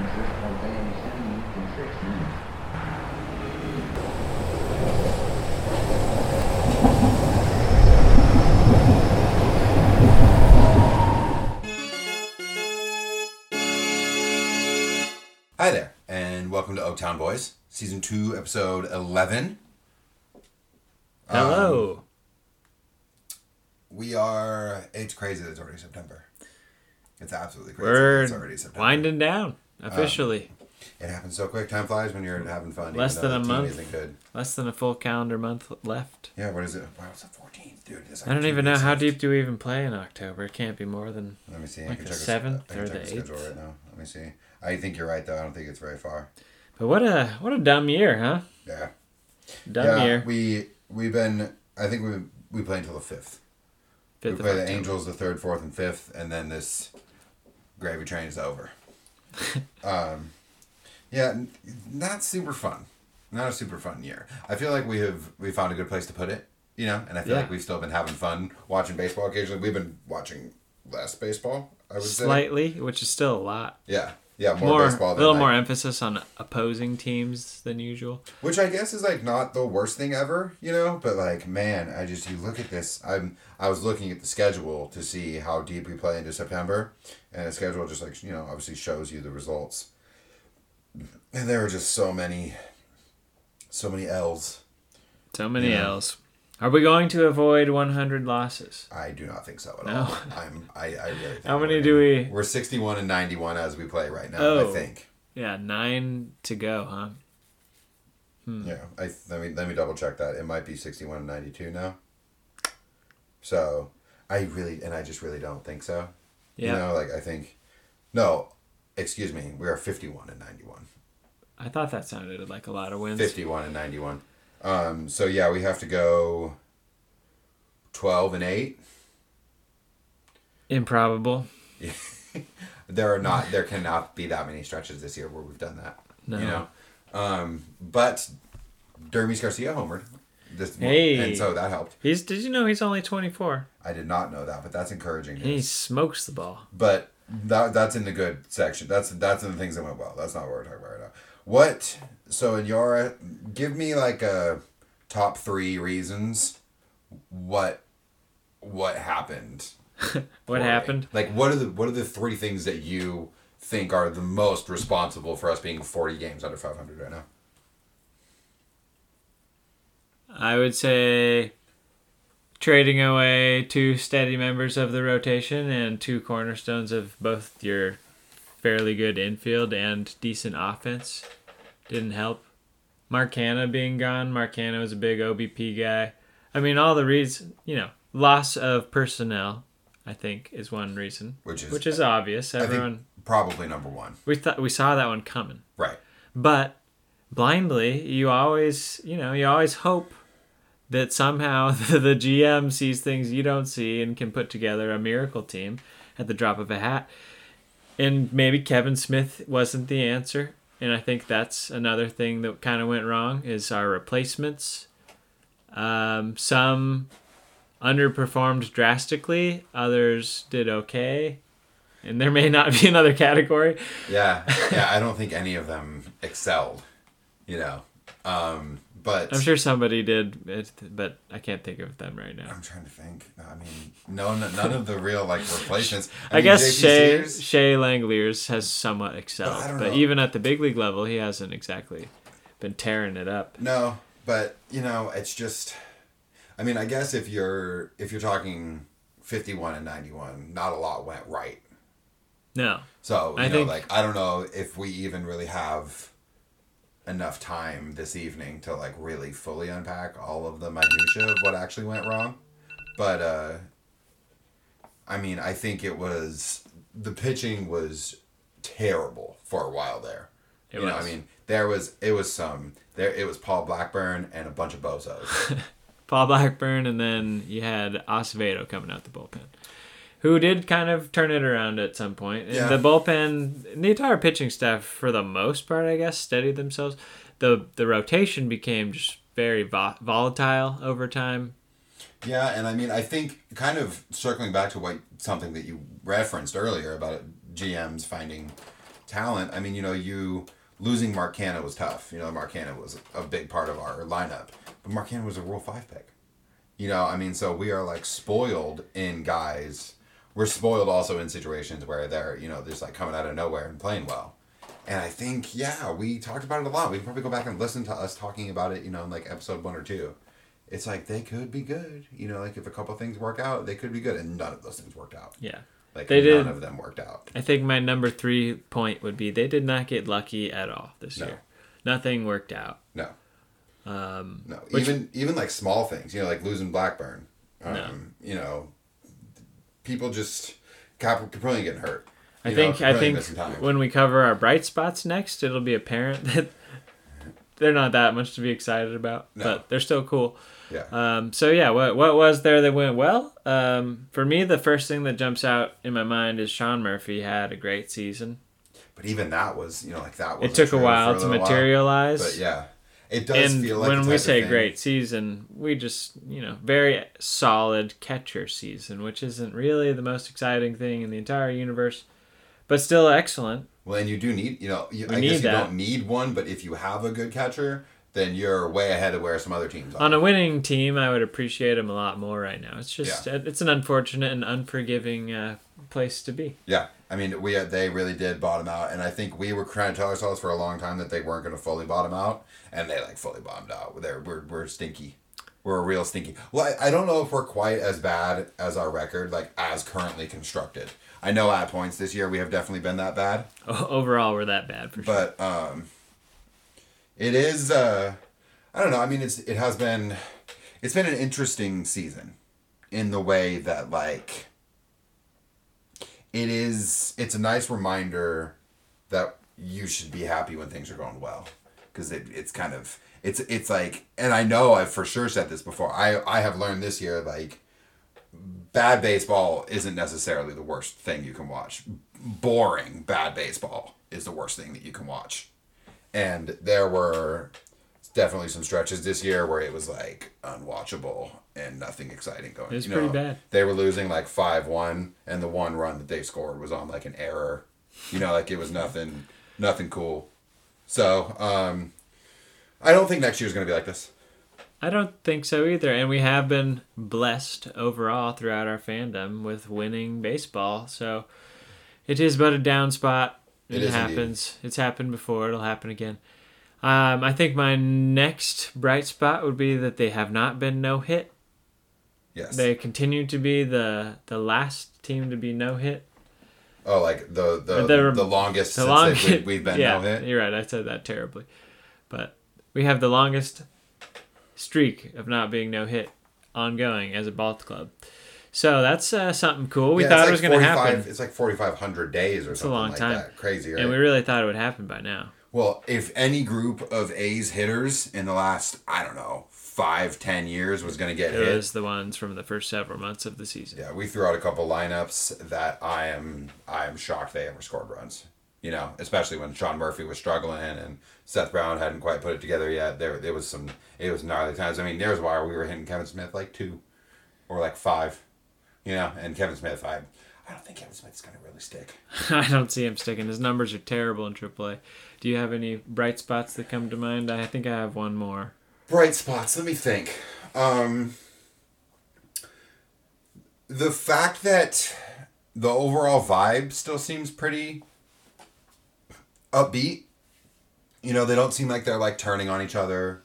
a semi-fixed unit. Hi there, and welcome to Oaktown Boys, season two, episode eleven. Hello. Um, we are. It's crazy that it's already September. It's absolutely crazy. We're it's already September. winding down Um, officially. It happens so quick. Time flies when you're having fun. Less than a month. Less than a full calendar month left. Yeah. What is it? Wow, it's the 14th, dude. Like I don't even know how deep do we even play in October. It can't be more than. Let me see. Like the seventh or the eighth? right now. Let me see. I think you're right though. I don't think it's very far. But what a what a dumb year, huh? Yeah. Dumb yeah. year. We we've been. I think we we play until the fifth. Fifth we play the. Angels the third, fourth, and fifth, and then this gravy train is over. um, yeah, not super fun. Not a super fun year. I feel like we have we found a good place to put it, you know, and I feel Yeah. like we've still been having fun watching baseball. Occasionally, we've been watching less baseball. I would say. Slightly, which is still a lot. Yeah, yeah, more, More, baseball. a little like- more emphasis on opposing teams than usual. Which I guess is like not the worst thing ever, you know. But like, man, I just you look at this. I'm I was looking at the schedule to see how deep we play into September, and the schedule just like you know obviously shows you the results. And there are just so many, so many L's. So many Yeah. L's. Are we going to avoid 100 losses? I do not think so at No. all. I'm I, I really. Think How many do we? We're sixty one and ninety one as we play right now. Oh. I think. Yeah, nine to go, huh? Hmm. Yeah, I let me let me double check that. It might be sixty one and ninety two now. So I really and I just really don't think so. Yeah. You know, like I think no, excuse me, we are fifty one and ninety one. I thought that sounded like a lot of wins. Fifty one and ninety one. Um so yeah, we have to go twelve and eight. Improbable. There are not there cannot be that many stretches this year where we've done that. No. You know? Um but Dermis Garcia homered. This Hey. and so that helped. He's. Did you know he's only 24? I did not know that, but that's encouraging. He smokes the ball. but that that's in the good section. That's that's in the things that went well. That's not what we're talking about right now. What? So in your give me like a top three reasons what what happened. What happened? Like what are the what are the three things that you think are the most responsible for us being forty games under five hundred right now? I would say trading away two steady members of the rotation and two cornerstones of both your fairly good infield and decent offense didn't help. Mark Canha being gone, Mark Canha was a big OBP guy. I mean, all the reasons, you know, loss of personnel, I think, is one reason, Which is which is obvious. Everyone, probably number one. we thought we saw that one coming. Right. But blindly, you always, you know, you always hope that somehow the GM sees things you don't see and can put together a miracle team at the drop of a hat. And maybe Kevin Smith wasn't the answer. And I think that's another thing that kind of went wrong is our replacements. Um, some underperformed drastically, others did okay. And there may not be another category. Yeah. Yeah. I don't think any of them excelled. You know. Um, but I'm sure somebody did, it, but I can't think of them right now. I'm trying to think. I mean, no, no, none of the real like replacements. I, mean, guess JP Shea Sears- has somewhat excelled, But but even at the big league level, he hasn't exactly been tearing it up. No, but you know, it's just. I mean, I guess if you're if you're talking fifty-one and ninety-one, not a lot went right. No, So you I know, think- like I don't know if we even really have enough time this evening to like really fully unpack all of the minutia of what actually went wrong. But uh I mean, I think it was the pitching was terrible for a while there. It you know, I mean, there was it was some there it was Paul Blackburn and a bunch of bozos. Paul Blackburn, and then you had Acevedo coming out the bullpen, who did kind of turn it around at some point. And Yeah. the bullpen, the entire pitching staff, for the most part, I guess, steadied themselves. the The rotation became just very vo- volatile over time. Yeah, and I mean, I think kind of circling back to what something that you referenced earlier about GMs finding talent. I mean, you know, you losing Mark Canha was tough. You know, Mark Canha was a big part of our lineup, but Mark Canha was a Rule Five pick. You know, I mean, so we are like spoiled in guys. We're spoiled also in situations where they're you know just like coming out of nowhere and playing well. And I think yeah, we talked about it a lot. We can probably go back and listen to us talking about it. You know, in like episode one or two. It's like they could be good. You know, like if a couple things work out, they could be good, and none of those things worked out. Yeah. Like They none did- of them worked out. I think my number three point would be they did not get lucky at all this No. year. Nothing worked out. No. Um, No, Which- even even like small things, you know, like losing Blackburn. Um, No. You know, people just Cap- Caprillion getting hurt. I You know, think I think when we cover our bright spots next, it'll be apparent that they're not that much to be excited about, No. but they're still cool. yeah, Um, so yeah, what what was there that went well? Um, for me, the first thing that jumps out in my mind is Sean Murphy had a great season. but even that was you know like that. It wasn't took a while for to little while. materialize. But yeah, it does and feel like when we say great season, we just you know very solid catcher season, which isn't really the most exciting thing in the entire universe, but still excellent. Well, and you do need you know you, I guess you that. don't need one, but if you have a good catcher, then you're way ahead of where some other teams are. On a winning team, I would appreciate him a lot more right now. It's just it's an unfortunate and unforgiving uh, place to be. Yeah, I mean, we they really did bottom out, and I think we were trying to tell ourselves for a long time that they weren't going to fully bottom out, and they like fully bottomed out. They're we're we're stinky. We're a real stinky. Well, I, I don't know if we're quite as bad as our record, like as currently constructed. I know at points this year we have definitely been that bad, Overall, we're that bad for sure. but um, it is. Uh, I don't know. I mean, it's it has been, it's been an interesting season, in the way that like. It is. It's a nice reminder that you should be happy when things are going well, because it, it's kind of it's it's like, and I know I've for sure said this before. I I have learned this year like bad baseball isn't necessarily the worst thing you can watch. Boring bad baseball is the worst thing that you can watch. And there were definitely some stretches this year where it was like unwatchable and nothing exciting going. It was you pretty know, bad. They were losing like five one, and the one run that they scored was on like an error. You know, like it was nothing, nothing cool. So um, I don't think next year's gonna be like this. I don't think so either. And we have been blessed overall throughout our fandom with winning baseball. So it is but a down spot. It It, is indeed. happens. It's happened before. It'll happen again. Um, I think my next bright spot would be that they have not been no hit. Yes. They continue to be the the last team to be no hit. oh, like the the They're- the longest The since longest we, we've been yeah, no hit. You're right. I said that terribly, but we have the longest streak of not being no hit ongoing as a ball club. So that's uh, something cool. We Yeah, thought it's it was going to happen, It's like forty five hundred days or a something long like time. that. Crazy, right? and we really thought it would happen by now. Well, if any group of A's hitters in the last, I don't know, five, ten years was going to get It hit, was the ones from the first several months of the season. yeah, we threw out a couple lineups that I am, I am shocked they ever scored runs. You know, especially when Sean Murphy was struggling and Seth Brown hadn't quite put it together yet. There, there was some, it was gnarly times. I mean, there's why we were hitting Kevin Smith like two, or like five, you know. And Kevin Smith, I, I don't think Kevin Smith's going to really stick. I don't see him sticking. His numbers are terrible in AAA. Do you have any bright spots that come to mind? I think I have one more. bright spots let me think um the fact that the overall vibe still seems pretty upbeat you know they don't seem like they're like turning on each other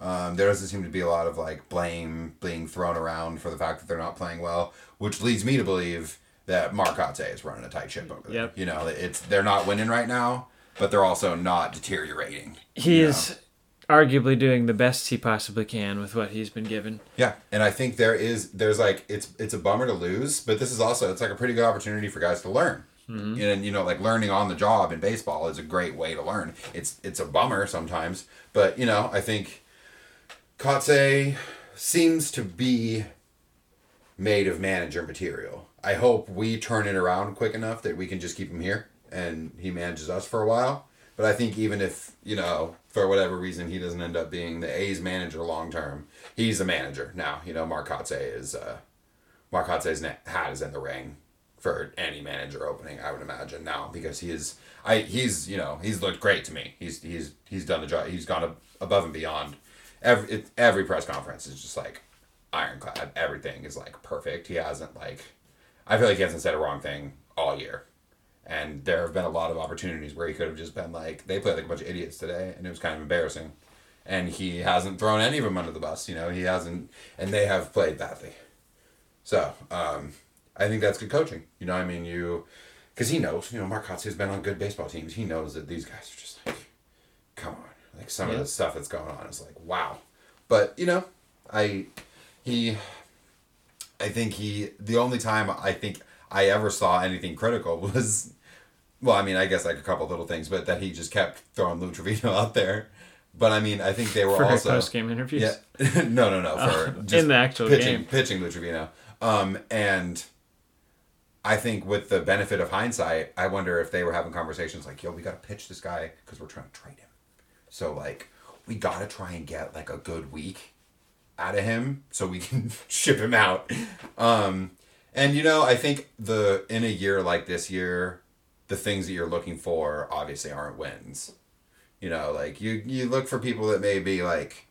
um, there doesn't seem to be a lot of like blame being thrown around for the fact that they're not playing well which leads me to believe that Mark Kotsay is running a tight ship over there. Yep. You know, it's they're not winning right now, but they're also not deteriorating. He you know? is arguably doing the best he possibly can with what he's been given. Yeah, and I think there is there's like it's it's a bummer to lose, but this is also it's like a pretty good opportunity for guys to learn. Mm-hmm. And you know, like learning on the job in baseball is a great way to learn. It's it's a bummer sometimes, but you know, I think Kotsay seems to be made of manager material. I hope we turn it around quick enough that we can just keep him here and he manages us for a while. But I think even if, you know, for whatever reason he doesn't end up being the A's manager long term, he's a manager now. You know, Mark Kotsay is uh na- hat is in the ring. for any manager opening. I would imagine now because he is. I he's you know he's looked great to me. He's he's he's done the job. He's gone ab- above and beyond. Every it, every press conference is just like ironclad. Everything is like perfect. He hasn't like. I feel like he hasn't said a wrong thing all year. And there have been a lot of opportunities where he could have just been like, they played like a bunch of idiots today, and it was kind of embarrassing. And he hasn't thrown any of them under the bus, you know, he hasn't, and they have played badly. So, um, I think that's good coaching. You know, I mean, you, because he knows, you know, Mark Kotsay has been on good baseball teams. He knows that these guys are just like, come on. Like some Yeah. of the stuff that's going on is like, wow. But, you know, I, he, I think he, the only time I think I ever saw anything critical was, well, I mean, I guess like a couple little things, but that he just kept throwing Lou Trevino out there. But I mean, I think they were for also post game interviews. yeah. no, no, no. For Oh, just in the actual pitching, game. pitching Lou Trevino. Um, and I think with the benefit of hindsight, I wonder if they were having conversations like, "Yo, we got to pitch this guy because we're trying to trade him. So like, we got to try and get like a good week out of him so we can ship him out." Um, and you know, I think the in a year like this year, the things that you're looking for obviously aren't wins. You know, like you you look for people that may be like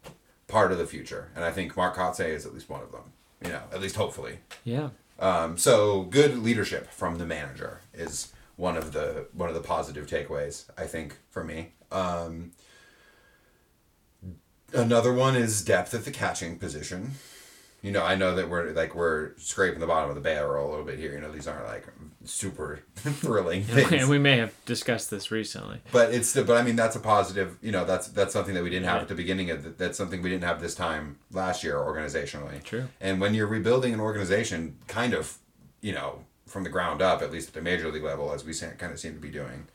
part of the future, and I think Mark Kotsay is at least one of them. You know, at least hopefully. Yeah. Um, so good leadership from the manager is one of the one of the positive takeaways I think for me. Um, another one is depth at the catching position. You know, I know that we're like we're scraping the bottom of the barrel a little bit here. You know, these aren't like super thrilling things and we may have discussed this recently. but it's but I mean that's a positive. You know, that's that's something that we didn't have at the beginning of. The, that's something we didn't have this time last year organizationally. True. And when you're rebuilding an organization, kind of, you know, from the ground up, at least at the major league level, as we kind of seem to be doing.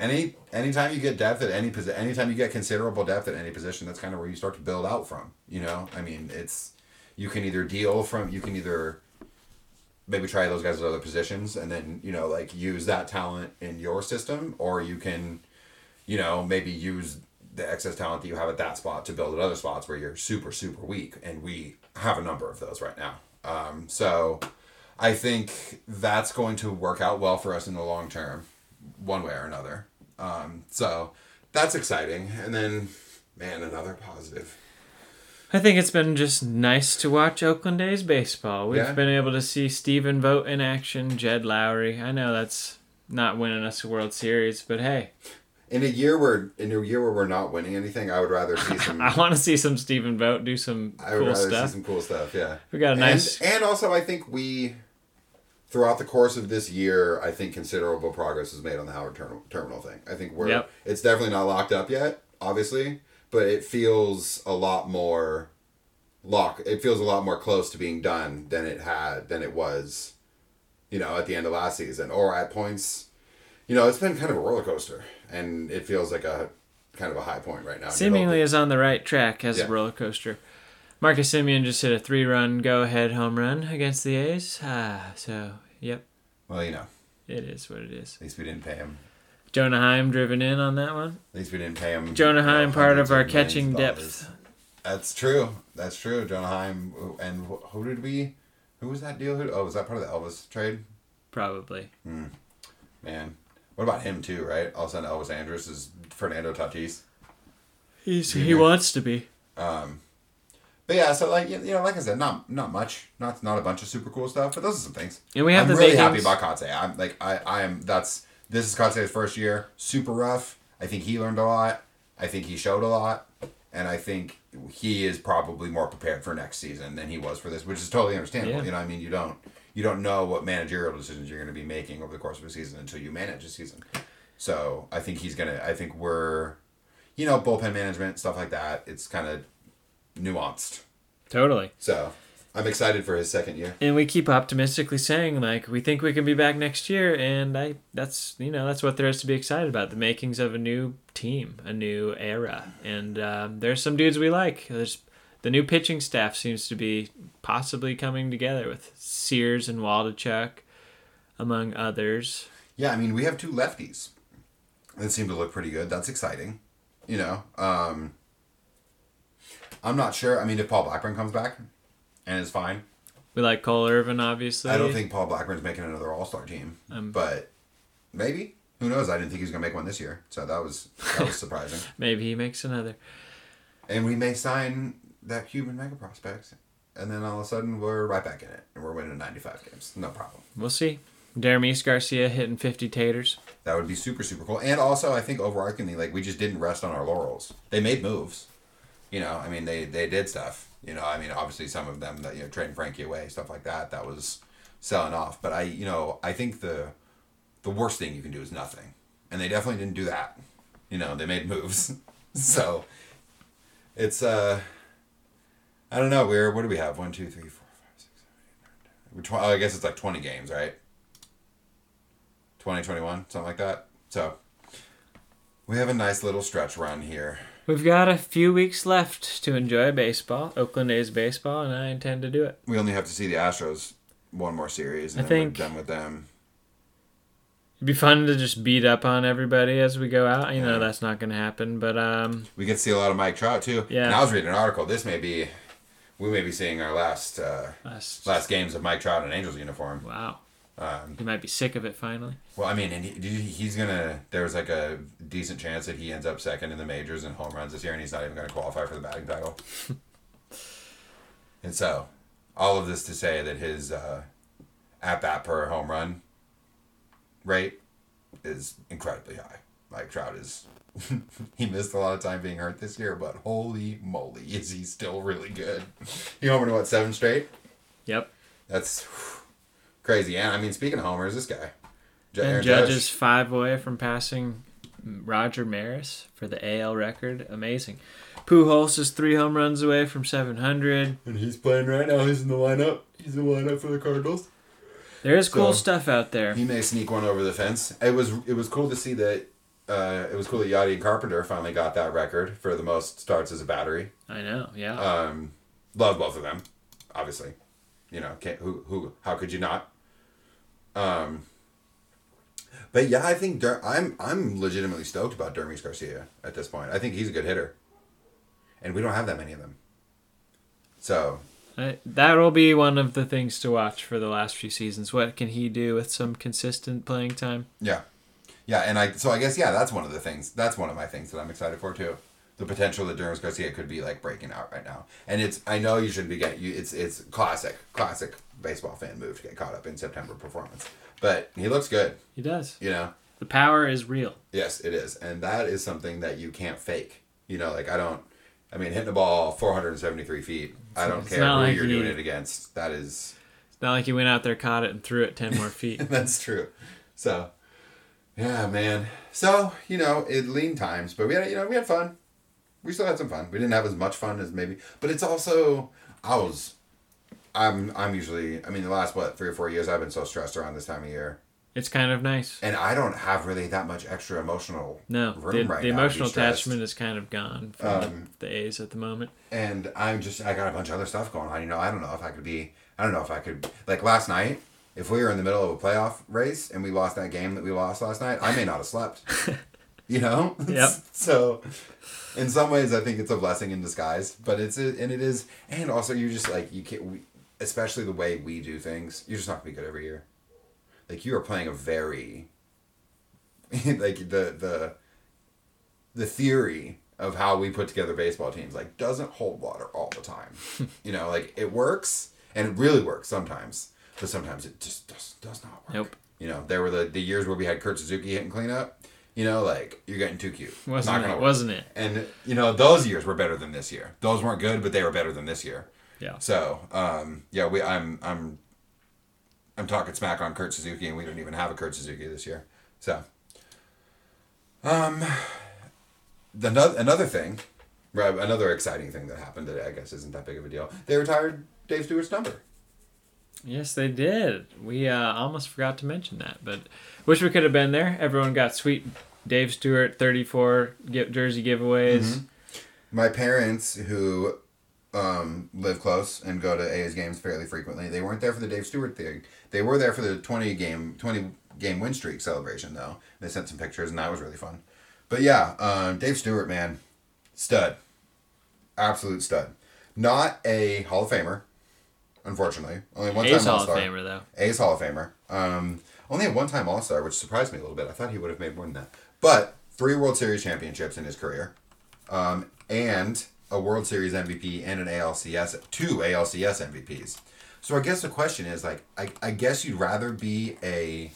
Any anytime you get depth at any position, anytime you get considerable depth at any position, that's kind of where you start to build out from. You know, I mean, it's you can either deal from you can either maybe try those guys at other positions and then you know like use that talent in your system or you can you know maybe use the excess talent that you have at that spot to build at other spots where you're super super weak and we have a number of those right now. Um, so i think that's going to work out well for us in the long term one way or another. Um, so that's exciting. And then man another positive I think it's been just nice to watch Oakland A's baseball. We've Yeah. been able to see Stephen Vogt in action, Jed Lowrie. I know that's not winning us a World Series, but hey, in a year where in a year where we're not winning anything i would rather see some I want to see some Stephen Vogt do some I would cool rather stuff. see some cool stuff. Yeah, We got a nice. and, and also I think we, throughout the course of this year, I think considerable progress is made on the Howard Terminal, terminal thing. I think we're Yep. it's definitely not locked up yet, obviously, but it feels a lot more lock. It feels a lot more close to being done than it had than it was, you know, at the end of last season or at points. You know, it's been kind of a roller coaster, and it feels like a kind of a high point right now. seemingly is on the right track as Yeah. a roller coaster. Marcus Semien just hit a three-run go-ahead home run against the A's. Ah, so yep, well, you know, it is what it is. at least we didn't pay him. Jonah Heim driven in on that one. At least we didn't pay him. Jonah Heim, part of our catching dollars. depth. That's true. That's true. Jonah Heim and who did we? Who was that deal? Who? Oh, was that part of the Elvis trade? Probably. Hmm. Man, what about him too? Right. All of a sudden, Elvis Andrus is Fernando Tatis. He's, he wants to be. Um, but yeah, so like you know, like I said, not not much, not not a bunch of super cool stuff, but those are some things. And we have I'm the really happy about Kotsay. I'm like I I am that's this is Kotsay's first year, super rough. I think he learned a lot. I think he showed a lot, and I think he is probably more prepared for next season than he was for this, which is totally understandable. Yeah. You know, I mean, you don't you don't know what managerial decisions you're going to be making over the course of a season until you manage a season. So I think he's gonna. I think we're, you know, bullpen management stuff like that. It's kind of nuanced. Totally. So I'm excited for his second year. And we keep optimistically saying like we think we can be back next year and I that's you know that's what there is to be excited about the makings of a new team a new era and um, there's some dudes we like there's the new pitching staff seems to be possibly coming together with Sears and Waldichuk among others Yeah, I mean, we have two lefties that seem to look pretty good. That's exciting. You know, um, I'm not sure. I mean, if Paul Blackburn comes back and it's fine, We like Cole Irvin, obviously. I don't think Paul Blackburn's making another All Star team, Um, but maybe. Who knows? I didn't think he was gonna make one this year, so that was that was surprising. maybe he makes another. And we may sign that Cuban mega prospect, and then all of a sudden we're right back in it, and we're winning 95 games, no problem. We'll see. Dermis Garcia hitting 50 taters. That would be super super cool. And also, I think overarchingly, like we just didn't rest on our laurels. They made moves. You know, I mean, they they did stuff. You know, I mean, obviously some of them that you know trading Frankie away, stuff like that, that was selling off. But I, you know, I think the the worst thing you can do is nothing, and they definitely didn't do that. You know, they made moves, so it's uh, I don't know. We're what do we have? One, two, three, four, five, six, seven, eight, nine, ten. Tw- I guess it's like twenty games, right? 20, 21, something like that. So we have a nice little stretch run here. We've got a few weeks left to enjoy baseball, Oakland A's baseball, and I intend to do it. We only have to see the Astros one more series, and I then think- we're done with them. It'd be fun to just beat up on everybody as we go out. You know that's not going to happen, but um, We can see a lot of Mike Trout too. Yeah. And I was reading an article. This may be, we may be seeing our last uh, last, last games of Mike Trout in Angels uniform. wow, Um, he might be sick of it finally. well, I mean, and he, he's gonna. There's like a decent chance that he ends up second in the majors in home runs this year, and he's not even going to qualify for the batting title. and so, all of this to say that his uh, at bat per home run rate is incredibly high. Mike Trout is. he missed a lot of time being hurt this year, but holy moly, is he still really good? He homered what seven straight? Yep. That's crazy. And I mean, speaking of homers, this guy, J- And Aaron Judge Judge. is five away from passing Roger Maris for the AL record. Amazing. Pujols is three home runs away from 700. and he's playing right now. He's in the lineup. He's in the lineup for the Cardinals. There is cool So- stuff out there. He may sneak one over the fence. It was it was cool to see that. Uh, it was cool that Yadi and Carpenter finally got that record for the most starts as a battery. I know. Yeah. Um, love both of them, obviously. You know, can't, who who how could you not? Um, but yeah, I think Dur- I'm I'm legitimately stoked about Dermis Garcia at this point. I think he's a good hitter, and we don't have that many of them. So I- that will be one of the things to watch for the last few seasons. What can he do with some consistent playing time? yeah, yeah, and I so I guess yeah, that's one of the things. That's one of my things that I'm excited for too. The potential that Dermis Garcia could be like breaking out right now, and it's I know you shouldn't be getting you. It's it's classic classic baseball fan move to get caught up in September performance, but he looks good. He does. You know. The power is real. Yes, it is, and that is something that you can't fake. You know, like I don't. I mean, hitting the ball 473 feet. I don't It's care who like you're he- doing it against. That is It's not like he went out there, caught it, and threw it 10 more feet. that's true. So, yeah, man. So you know, it lean times, but we had you know we had fun. We still had some fun. We didn't have as much fun as maybe, but it's also I was. I'm I'm usually I mean the last what three or four years I've been so stressed around this time of year, It's kind of nice. and I don't have really that much extra emotional No, room the, right the emotional attachment is kind of gone from Um, the, the A's at the moment. and I'm just I got a bunch of other stuff going on. You know, I don't know if I could be. I don't know if I could like last night. If we were in the middle of a playoff race and we lost that game that we lost last night, I may not have slept. you know. Yep. so, in some ways, I think it's a blessing in disguise. But it's a, and it is, and also you're just like you can't. We, especially the way we do things, you're just not gonna be good every year. Like you are playing a very. like the the the theory of how we put together baseball teams like doesn't hold water all the time. you know, like it works and it really works sometimes, but sometimes it just does does not work. Nope. You know, there were the, the years where we had Kurt Suzuki hitting cleanup. You know, like you're getting too cute. Wasn't not gonna it? work. Wasn't it? And you know, those years were better than this year. Those weren't good, but they were better than this year. Yeah. So, um, yeah, we I'm I'm I'm talking smack on Kurt Suzuki, and we don't even have a Kurt Suzuki this year. So, um, the no- another thing, right, another exciting thing that happened today, I guess, isn't that big of a deal. They retired Dave Stewart's number. Yes, they did. We uh, almost forgot to mention that, but wish we could have been there. Everyone got sweet Dave Stewart 34 gi- jersey giveaways. Mm-hmm. My parents, who um, live close and go to A's games fairly frequently, they weren't there for the Dave Stewart thing. They were there for the twenty game twenty game win streak celebration though. They sent some pictures and that was really fun. But yeah, um, Dave Stewart, man, stud, absolute stud. Not a Hall of Famer. unfortunately. Only one A's time Hall All of Star. Famer though. A's Hall of Famer. Um, only a one time All Star, which surprised me a little bit. I thought he would have made more than that. But three World Series championships in his career, um, and a World Series MVP and an ALCS, two ALCS MVPs. So I guess the question is like, I, I guess you'd rather be a.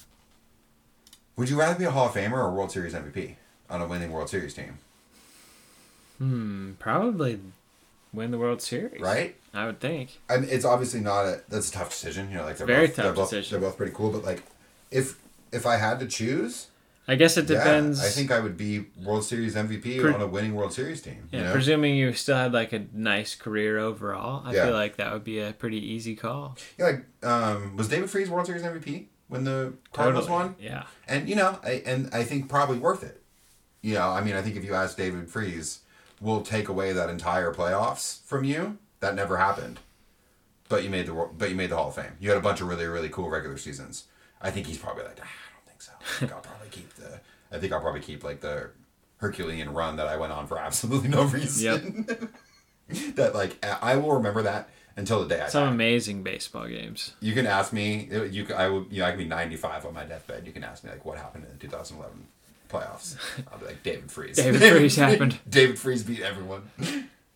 Would you rather be a Hall of Famer or a World Series MVP on a winning World Series team? Hmm, probably win the World Series. Right? I would think. I mean, it's obviously not a. That's a tough decision. You know, like they're Very both, tough they're both, decision. They're both pretty cool, but like, if if I had to choose, I guess it depends. Yeah, I think I would be World Series MVP Pre- on a winning World Series team. Yeah, you know? presuming you still had like a nice career overall, I Yeah. feel like that would be a pretty easy call. yeah, like um, was David Freese World Series MVP when the Cardinals Totally. won? Yeah. And you know, I, and I think probably worth it. You know, I mean, I think if you ask David Freese, we'll take away that entire playoffs from you. That never happened. But you made the but you made the Hall of Fame. You had a bunch of really really cool regular seasons. I think he's probably like, ah, I don't think so. I think I'll probably keep the. I think I'll probably keep like the Herculean run that I went on for absolutely no reason. that like I will remember that until the day I Some die. amazing baseball games. You can ask me. You I will. You know, I can be ninety five on my deathbed. You can ask me like what happened in the two thousand eleven playoffs. I'll be like David Freese. David Freese happened. David Freese beat everyone.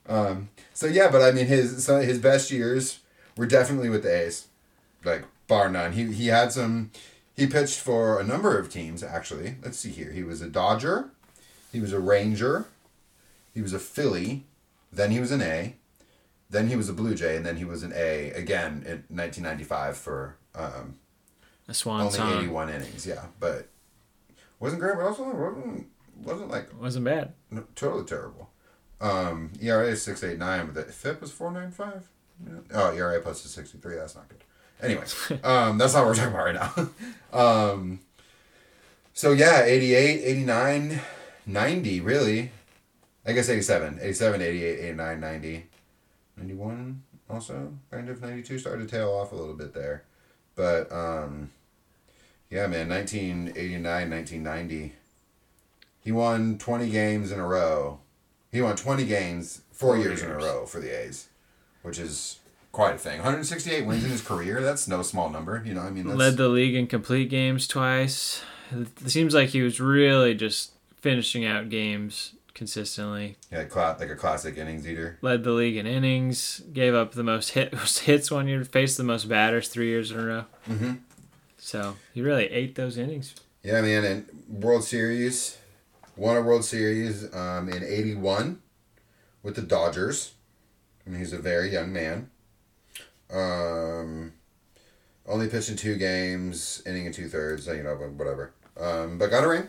Um. So yeah, but I mean his so his best years were definitely with the A's, like bar none. He he had some. He pitched for a number of teams actually. Let's see here. He was a Dodger. He was a Ranger. He was a Philly. Then he was an A. Then he was a Blue Jay, and then he was an A again in 1995 for um, A swan only song 81 innings. Yeah, but wasn't great, but also wasn't wasn't like wasn't bad. no, totally terrible. Um, ERA is six eight nine, but the FIP was four nine five. Oh, ERA plus is sixty three. That's not good. Anyways, um, that's not what we're talking about right now. um, so yeah, 88, 89, 90, really. I guess 87, 87, 88, 89, 90, 91 also, kind of 92 started to tail off a little bit there. But um, yeah, man, 1989, 1990. He won 20 games in a row. He won 20 games four, Four years, in a row for the A's, which is quite a thing. 168 wins in his career. That's no small number. You know, I mean, that's, Led the league in complete games twice. It seems like he was really just finishing out games consistently. yeah, like a classic innings eater. Led the league in innings. Gave up the most hit, hits one year. Faced the most batters three years in a row. Mm-hmm. So he really ate those innings. Yeah, man, and World Series, won a World Series um, in '81 with the Dodgers. I mean, he's a very young man. Um, only pitched in two games, inning in two thirds. You know, whatever. Um, but got a ring,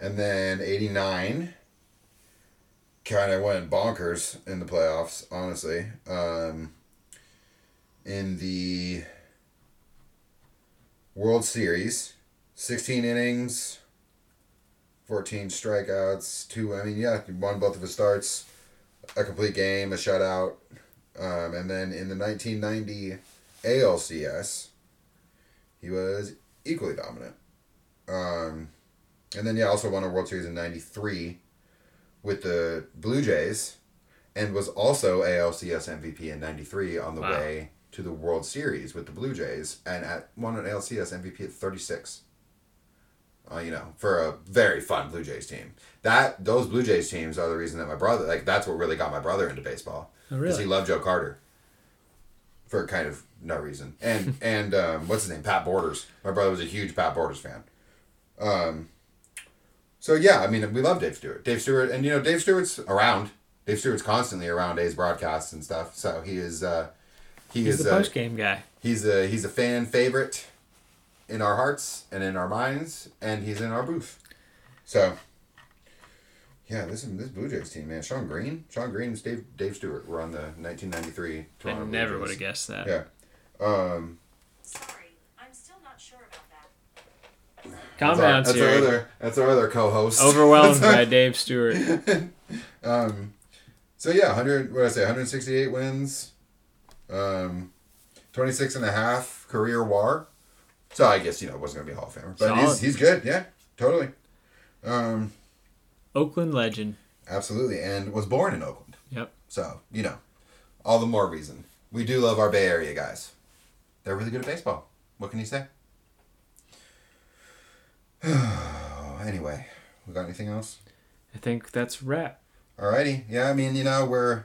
and then '89 kind of went bonkers in the playoffs. Honestly, um, in the World Series. 16 innings, 14 strikeouts, two. I mean, yeah, he won both of his starts, a complete game, a shutout. Um, and then in the 1990 ALCS, he was equally dominant. Um, and then, yeah, also won a World Series in 93 with the Blue Jays and was also ALCS MVP in 93 on the Wow. way to the World Series with the Blue Jays and at won an ALCS MVP at 36 uh, you know, for a very fun Blue Jays team. That those Blue Jays teams are the reason that my brother like that's what really got my brother into baseball Oh, because really? he loved Joe Carter for kind of no reason. And and um, what's his name? Pat Borders. My brother was a huge Pat Borders fan. Um, so yeah, I mean, we love Dave Stewart. Dave Stewart, and you know, Dave Stewart's around. Dave Stewart's constantly around A's broadcasts and stuff. So he is. Uh, he He's is. the post game guy. He's a he's a fan favorite in our hearts and in our minds, and he's in our booth. So, yeah, this is, this Blue Jays team, man. Shawn Green, Shawn Green, and Dave Dave Stewart were on the 1993 I Toronto. Blue never would have guessed that. Yeah. Um, Sorry, I'm still not sure about that. Calm that's our, down, that's our other that's our other co-host. Overwhelmed by Dave Stewart. Um, so yeah, 100, what did I say, 168 wins, um, 26 and a half career WAR. So I guess, you know, it wasn't going to be a Hall of Famer. But he's, he's good, yeah, totally. Um, Oakland legend. absolutely. And was born in Oakland. Yep. So, you know, all the more reason we do love our Bay Area guys. They're really good at baseball. What can you say? anyway, we got anything else? I think that's wrap. Alrighty. Yeah, I mean, you know, we're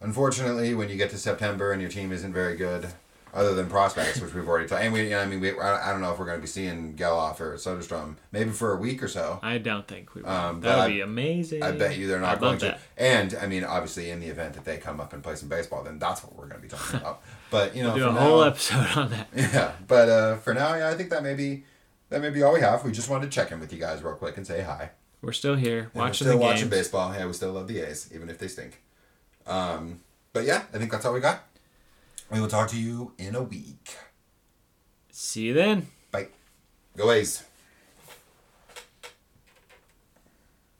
unfortunately when you get to September and your team isn't very good, other than prospects, which we've already talked. And we, you know, I mean, we, I don't know if we're going to be seeing Gelof or Soderstrom maybe for a week or so. I don't think we will. Um, that would be amazing. I bet you they're not going to. And I mean, obviously, in the event that they come up and play some baseball, then that's what we're going to be talking about. But you know, Do a for whole now- episode on that. Yeah, but uh, for now, yeah, I think that may be that may be all we have. We just wanted to check in with you guys real quick and say hi. We're still here And we're watching still the watching games. baseball. Yeah, we still love the A's, even if they stink. Um, but yeah, I think that's all we got. We will talk to you in a week. See you then. Bye. Go A's.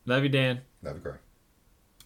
Love you, Dan. Love you, great.